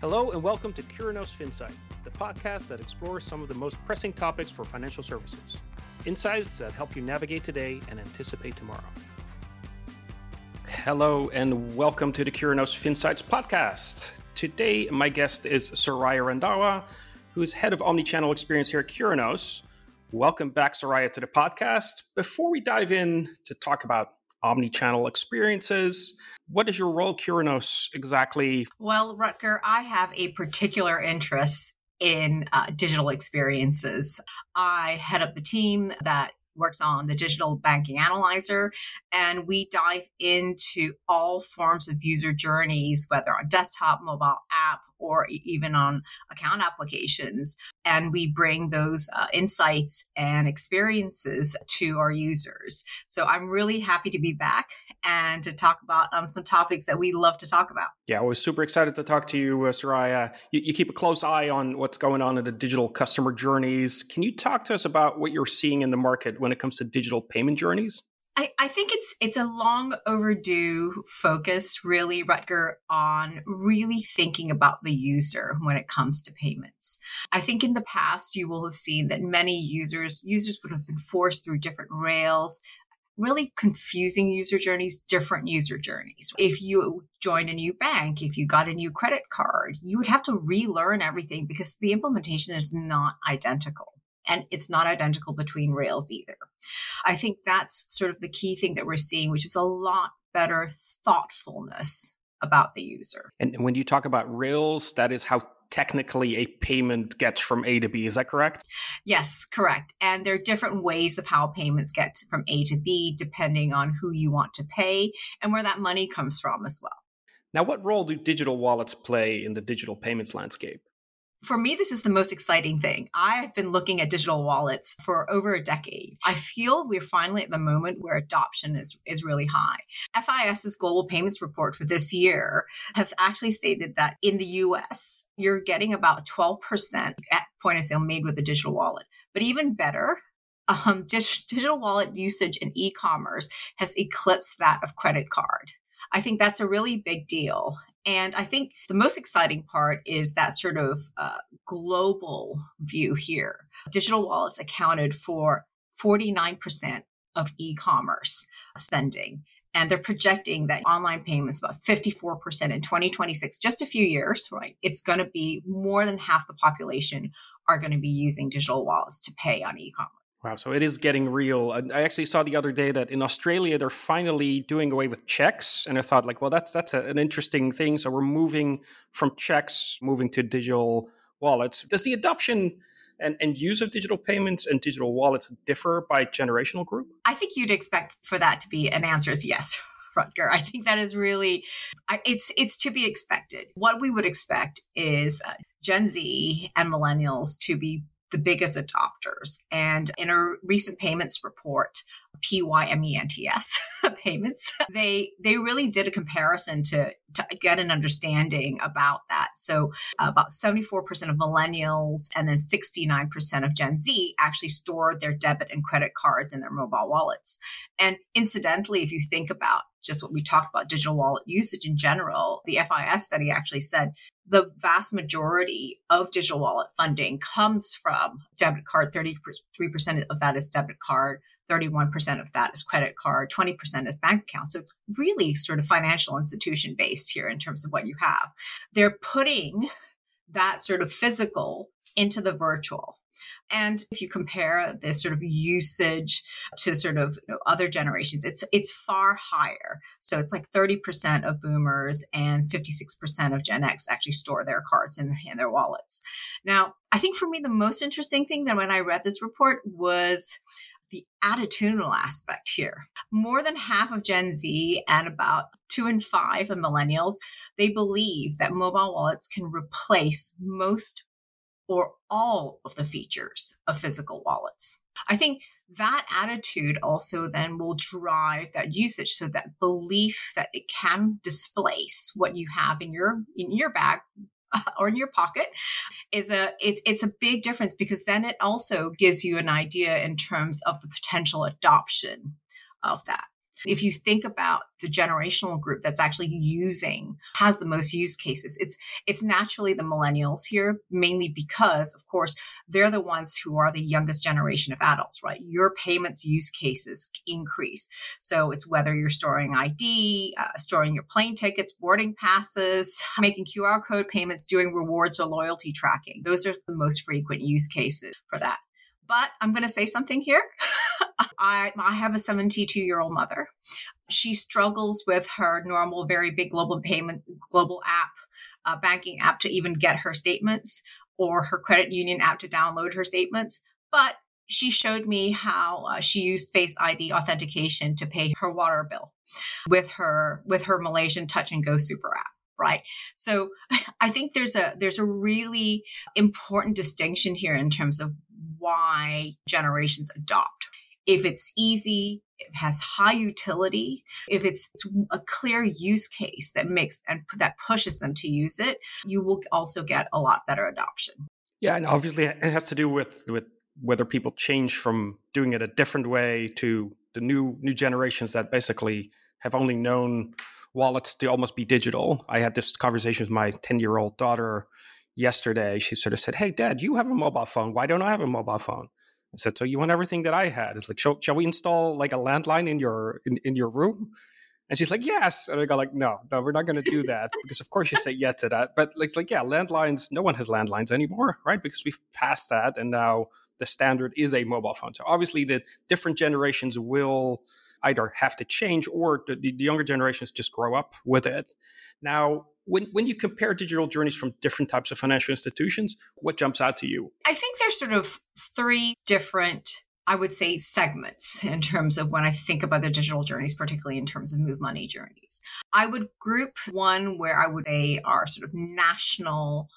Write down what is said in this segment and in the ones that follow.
Hello and welcome to Curinos FinSight, the podcast that explores some of the most pressing topics for financial services. Insights that help you navigate today and anticipate tomorrow. Hello and welcome to the Curinos FinSights podcast. Today, my guest is Suraya Randawa, who is head of omnichannel experience here at Curinos. Welcome back, Suraya, to the podcast. Before we dive in to talk about omni-channel experiences. What is your role, Curinos, exactly? Well, Rutger, I have a particular interest in uh, digital experiences. I head up the team that works on the digital banking analyzer and we dive into all forms of user journeys whether on desktop mobile app or even on account applications. And we bring those uh, insights and experiences to our users. So I'm really happy to be back and to talk about um, some topics that we love to talk about. Yeah, I was super excited to talk to you, uh, Suraya. You, you keep a close eye on what's going on in the digital customer journeys. Can you talk to us about what you're seeing in the market when it comes to digital payment journeys? I, I, think it's it's a long overdue focus, really, Rutger, on really thinking about the user when it comes to payments. I think in the past you will have seen that many users users would have been forced through different rails, really confusing user journeys, different user journeys. If you joined a new bank, if you got a new credit card, you would have to relearn everything because the implementation is not identical and it's not identical between rails either. I think that's sort of the key thing that we're seeing, which is a lot better thoughtfulness about the user. And when you talk about rails, that is how technically a payment gets from A to B. Is that correct? Yes, correct. And there are different ways of how payments get from A to B, depending on who you want to pay and where that money comes from as well. Now, what role do digital wallets play in the digital payments landscape? For me, this is the most exciting thing. I've been looking at digital wallets for over a decade. I feel we're finally at the moment where adoption is, is really high. FIS's global payments report for this year has actually stated that in the US, you're getting about 12% at point of sale made with a digital wallet. But even better, um, digital wallet usage in e commerce has eclipsed that of credit card. I think that's a really big deal. And I think the most exciting part is that sort of uh, global view here. Digital wallets accounted for 49% of e commerce spending. And they're projecting that online payments about 54% in 2026, just a few years, right? It's going to be more than half the population are going to be using digital wallets to pay on e commerce. Wow, so it is getting real. I actually saw the other day that in Australia they're finally doing away with checks, and I thought like, well, that's that's a, an interesting thing. So we're moving from checks, moving to digital wallets. Does the adoption and, and use of digital payments and digital wallets differ by generational group? I think you'd expect for that to be an answer is yes. Rutger. I think that is really, it's it's to be expected. What we would expect is uh, Gen Z and millennials to be the biggest adopters. And in a recent payments report, PYMNTS payments, they they really did a comparison to to get an understanding about that. So about 74% of millennials and then 69% of Gen Z actually stored their debit and credit cards in their mobile wallets. And incidentally, if you think about just what we talked about digital wallet usage in general, the FIS study actually said the vast majority of digital wallet funding comes from debit card. 33% of that is debit card. 31% of that is credit card, 20% is bank account. So it's really sort of financial institution based here in terms of what you have. They're putting that sort of physical into the virtual. And if you compare this sort of usage to sort of you know, other generations, it's it's far higher. So it's like 30% of boomers and 56% of Gen X actually store their cards in, in their wallets. Now, I think for me, the most interesting thing that when I read this report was the attitudinal aspect here. More than half of Gen Z and about two in five of millennials, they believe that mobile wallets can replace most or all of the features of physical wallets. I think that attitude also then will drive that usage so that belief that it can displace what you have in your in your bag or in your pocket is a it, it's a big difference because then it also gives you an idea in terms of the potential adoption of that If you think about the generational group that's actually using has the most use cases, it's it's naturally the millennials here, mainly because, of course, they're the ones who are the youngest generation of adults, right? Your payments use cases increase. So it's whether you're storing ID, uh, storing your plane tickets, boarding passes, making QR code payments, doing rewards or loyalty tracking. Those are the most frequent use cases for that. But I'm going to say something here. I, I have a 72 year old mother. She struggles with her normal, very big global payment, global app, uh, banking app to even get her statements or her credit union app to download her statements. But she showed me how uh, she used face id authentication to pay her water bill with her with her malaysian touch and go super app right so i think there's a there's a really important distinction here in terms of why generations adopt. If it's easy, it has high utility, if it's a clear use case that makes and that pushes them to use it, you will also get a lot better adoption. Yeah, and obviously it has to do with with whether people change from doing it a different way to the new new generations that basically have only known wallets to almost be digital. I had this conversation with my 10 year old daughter yesterday, she sort of said, Hey, dad, you have a mobile phone. Why don't I have a mobile phone? I said, So you want everything that I had? It's like, shall, shall we install like a landline in your in, in your room? And she's like, Yes. And I go like, No, no, we're not gonna do that. because of course you say yes to that. But it's like, yeah, landlines, no one has landlines anymore, right? Because we've passed that and now the standard is a mobile phone. So obviously the different generations will either have to change or the, the younger generations just grow up with it. Now, when, when you compare digital journeys from different types of financial institutions, what jumps out to you? I think there's sort of three different I would say segments in terms of when I think about the digital journeys, particularly in terms of move money journeys. I would group one where I would say are sort of national,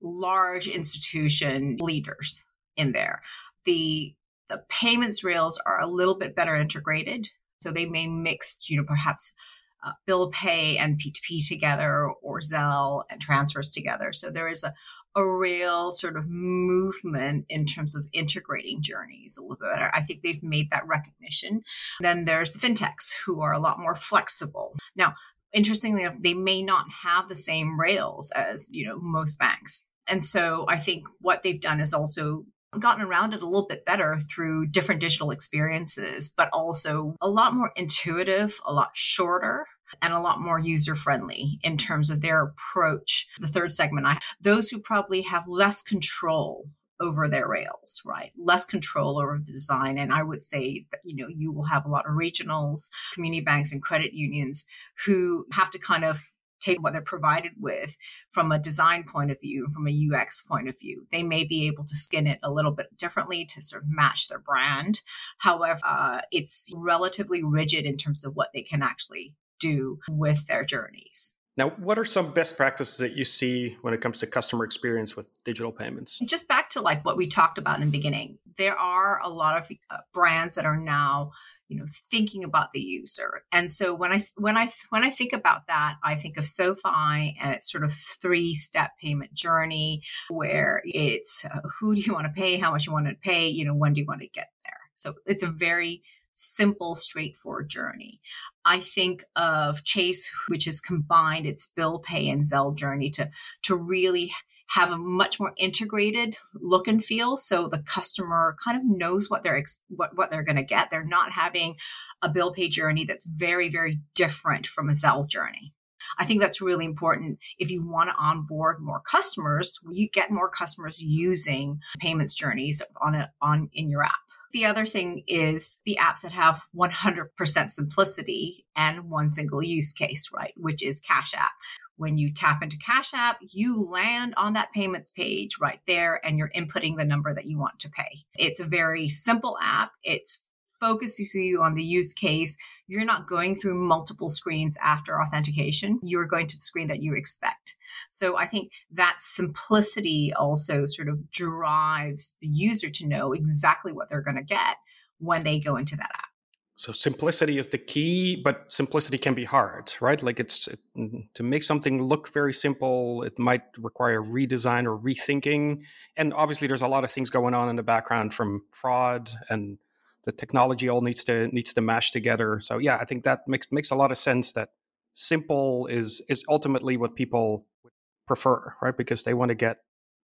large institution leaders in there. The the payments rails are a little bit better integrated. So they may mix, you know, perhaps uh, bill pay and P2P together or Zelle and transfers together. So there is a, a real sort of movement in terms of integrating journeys a little bit better. I think they've made that recognition. Then there's the fintechs who are a lot more flexible. Now, interestingly enough, they may not have the same rails as, you know, most banks. And so I think what they've done is also gotten around it a little bit better through different digital experiences, but also a lot more intuitive, a lot shorter, and a lot more user friendly in terms of their approach. The third segment, I those who probably have less control over their rails, right? Less control over the design. And I would say that, you know, you will have a lot of regionals, community banks and credit unions who have to kind of take what they're provided with from a design point of view, and from a UX point of view. They may be able to skin it a little bit differently to sort of match their brand. However, uh, it's relatively rigid in terms of what they can actually do with their journeys. Now, what are some best practices that you see when it comes to customer experience with digital payments? Just back to like what we talked about in the beginning, there are a lot of uh, brands that are now you know thinking about the user. And so when i when i when i think about that i think of sofi and it's sort of three step payment journey where it's uh, who do you want to pay? How much you want to pay? You know when do you want to get there? So it's a very simple straightforward journey i think of chase which has combined its bill pay and zelle journey to to really have a much more integrated look and feel so the customer kind of knows what they're what, what they're going to get they're not having a bill pay journey that's very very different from a Zelle journey I think that's really important. If you want to onboard more customers, you get more customers using payments journeys on a, on in your app. The other thing is the apps that have 100% simplicity and one single use case, right? Which is Cash App. When you tap into Cash App, you land on that payments page right there and you're inputting the number that you want to pay. It's a very simple app. It's focuses you on the use case. You're not going through multiple screens after authentication. You're going to the screen that you expect. So I think that simplicity also sort of drives the user to know exactly what they're going to get when they go into that app. So simplicity is the key, but simplicity can be hard, right? Like it's it, to make something look very simple, it might require redesign or rethinking. And obviously, there's a lot of things going on in the background from fraud and the technology all needs to needs to mash together. So yeah, I think that makes makes a lot of sense. That simple is is ultimately what people prefer, right? Because they want to get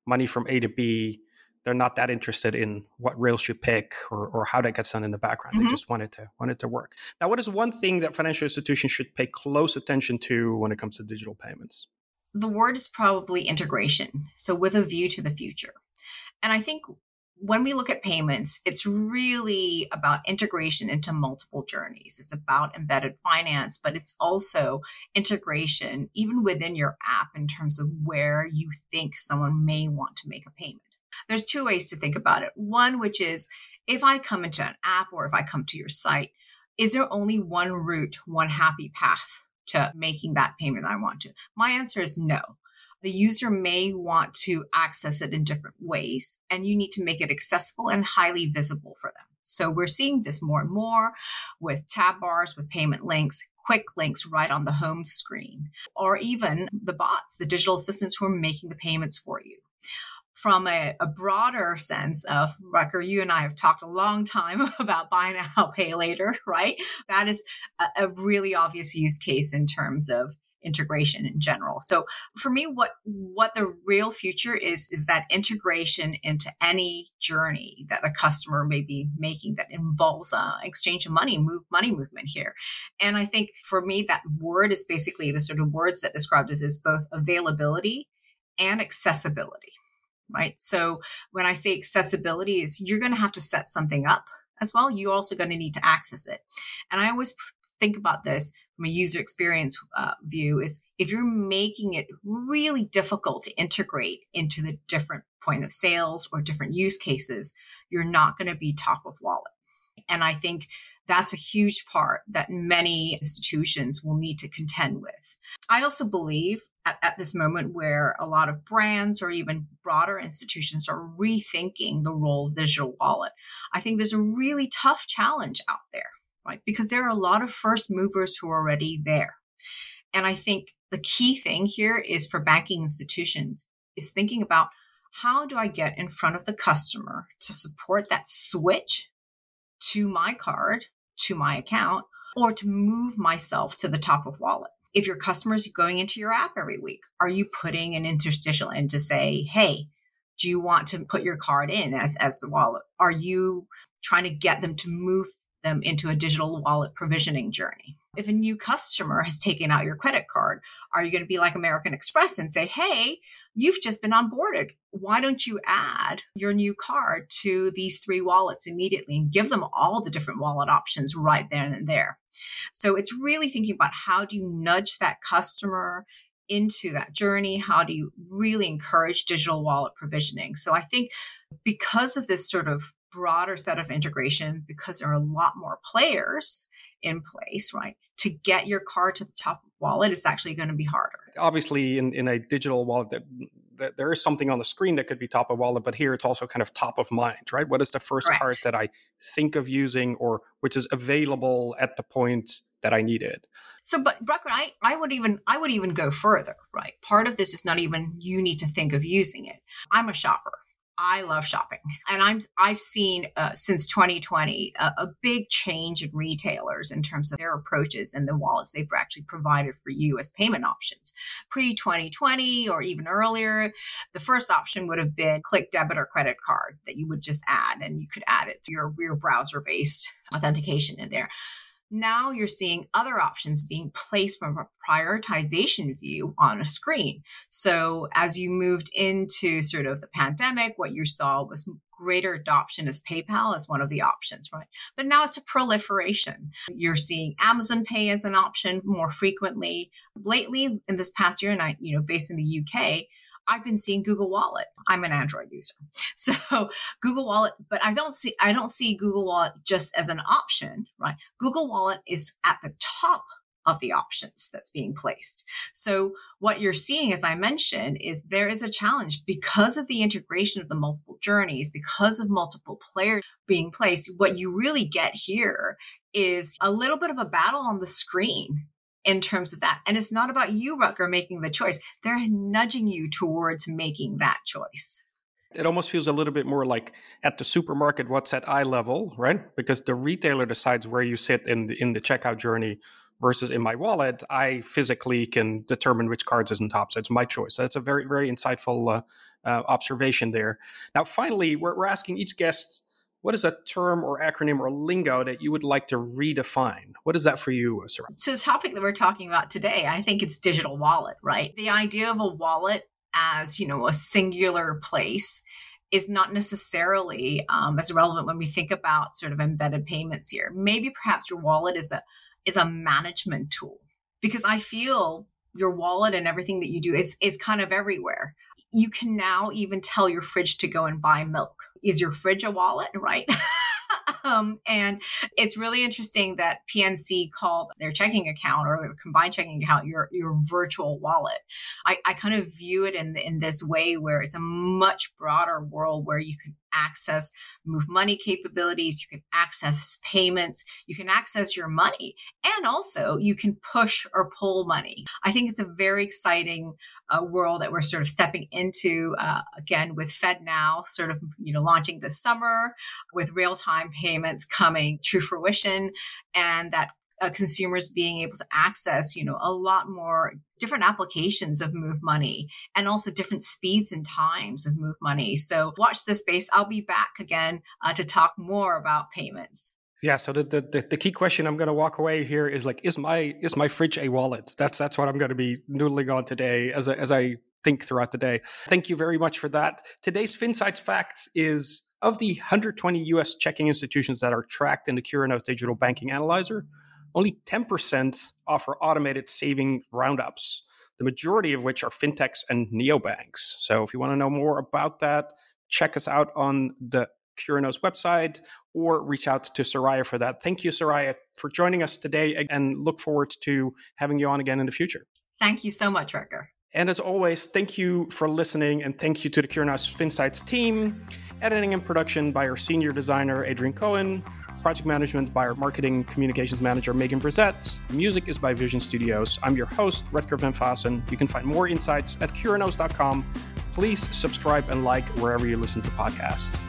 money from A to B. They're not that interested in what rails you pick or, or how that gets done in the background. Mm-hmm. They just want it to want it to work. Now, what is one thing that financial institutions should pay close attention to when it comes to digital payments? The word is probably integration. So with a view to the future. And I think when we look at payments, it's really about integration into multiple journeys. It's about embedded finance, but it's also integration even within your app in terms of where you think someone may want to make a payment. There's two ways to think about it. One, which is if I come into an app or if I come to your site, is there only one route, one happy path to making that payment I want to? My answer is no the user may want to access it in different ways, and you need to make it accessible and highly visible for them. So we're seeing this more and more with tab bars, with payment links, quick links right on the home screen, or even the bots, the digital assistants who are making the payments for you. From a, a broader sense of Rutger, you and I have talked a long time about buy now, pay later, right? That is a, a really obvious use case in terms of integration in general. So for me, what what the real future is is that integration into any journey that a customer may be making that involves uh, exchange of money, move money movement here. And I think for me, that word is basically the sort of words that described as is both availability and accessibility. Right. So when I say accessibility is you're going to have to set something up as well. You're also going to need to access it. And I always think about this from a user experience uh, view is if you're making it really difficult to integrate into the different point of sales or different use cases, you're not going to be top of wallet. And I think that's a huge part that many institutions will need to contend with. I also believe at, at, this moment where a lot of brands or even broader institutions are rethinking the role of digital wallet, I think there's a really tough challenge out there right? Because there are a lot of first movers who are already there. And I think the key thing here is for banking institutions is thinking about how do I get in front of the customer to support that switch to my card, to my account, or to move myself to the top of wallet. If your customers going into your app every week, are you putting an interstitial in to say, hey, do you want to put your card in as, as the wallet? Are you trying to get them to move them into a digital wallet provisioning journey. If a new customer has taken out your credit card, are you going to be like American Express and say, Hey, you've just been onboarded. Why don't you add your new card to these three wallets immediately and give them all the different wallet options right then and there? So it's really thinking about how do you nudge that customer into that journey? How do you really encourage digital wallet provisioning? So I think because of this sort of broader set of integration because there are a lot more players in place, right? To get your card to the top of wallet it's actually going to be harder. Obviously, in, in a digital wallet, that, that there is something on the screen that could be top of wallet, but here it's also kind of top of mind, right? What is the first Correct. card that I think of using or which is available at the point that I need it? So, but Rutger, I, I would even I would even go further, right? Part of this is not even you need to think of using it. I'm a shopper I love shopping, and I'm I've seen uh, since 2020 a, a, big change in retailers in terms of their approaches and the wallets they've actually provided for you as payment options. Pre 2020 or even earlier, the first option would have been click debit or credit card that you would just add, and you could add it to your your browser based authentication in there. Now you're seeing other options being placed from a prioritization view on a screen. So as you moved into sort of the pandemic, what you saw was greater adoption as PayPal as one of the options, right? But now it's a proliferation. You're seeing Amazon Pay as an option more frequently. Lately, in this past year, and I, you know, based in the UK, I've been seeing Google Wallet. I'm an Android user. So Google Wallet, but I don't see I don't see Google Wallet just as an option, right? Google Wallet is at the top of the options that's being placed. So what you're seeing, as I mentioned, is there is a challenge because of the integration of the multiple journeys, because of multiple players being placed. What you really get here is a little bit of a battle on the screen in terms of that. And it's not about you, Rutger, making the choice. They're nudging you towards making that choice. It almost feels a little bit more like at the supermarket, what's at eye level, right? Because the retailer decides where you sit in the, in the checkout journey versus in my wallet, I physically can determine which cards is on top. So it's my choice. That's a very, very insightful uh, uh, observation there. Now, finally, we're, we're asking each guest what is a term or acronym or lingo that you would like to redefine? What is that for you, Sarah? So, the topic that we're talking about today, I think it's digital wallet, right? The idea of a wallet as, you know, a singular place is not necessarily um, as relevant when we think about sort of embedded payments here. Maybe perhaps your wallet is a is a management tool because I feel your wallet and everything that you do is is kind of everywhere you can now even tell your fridge to go and buy milk. Is your fridge a wallet, right? um, and it's really interesting that PNC called their checking account or their combined checking account your your virtual wallet. I, I kind of view it in in this way where it's a much broader world where you can access move money capabilities, you can access payments, you can access your money, and also you can push or pull money. I think it's a very exciting uh, world that we're sort of stepping into uh, again with FedNow, sort of you know launching this summer, with real time payments coming to fruition, and that uh, consumers being able to access, you know, a lot more different applications of Move Money and also different speeds and times of Move Money. So watch this space. I'll be back again uh, to talk more about payments. Yeah. So the, the the key question I'm going to walk away here is like, is my is my fridge a wallet? That's that's what I'm going to be noodling on today as I, as I think throughout the day. Thank you very much for that. Today's FinSights facts is of the 120 U.S. checking institutions that are tracked in the Curinos Digital Banking Analyzer only 10% offer automated saving roundups, the majority of which are fintechs and neobanks. So if you want to know more about that, check us out on the Curinos website or reach out to Suraya for that. Thank you, Suraya, for joining us today and look forward to having you on again in the future. Thank you so much, Rutger. And as always, thank you for listening and thank you to the Curinos FinSights team. Editing and production by our senior designer, Adrian Cohen project management by our marketing communications manager, Megan Brissett. Music is by Vision Studios. I'm your host, Rutger Van Faassen. You can find more insights at curinos.com. Please subscribe and like wherever you listen to podcasts.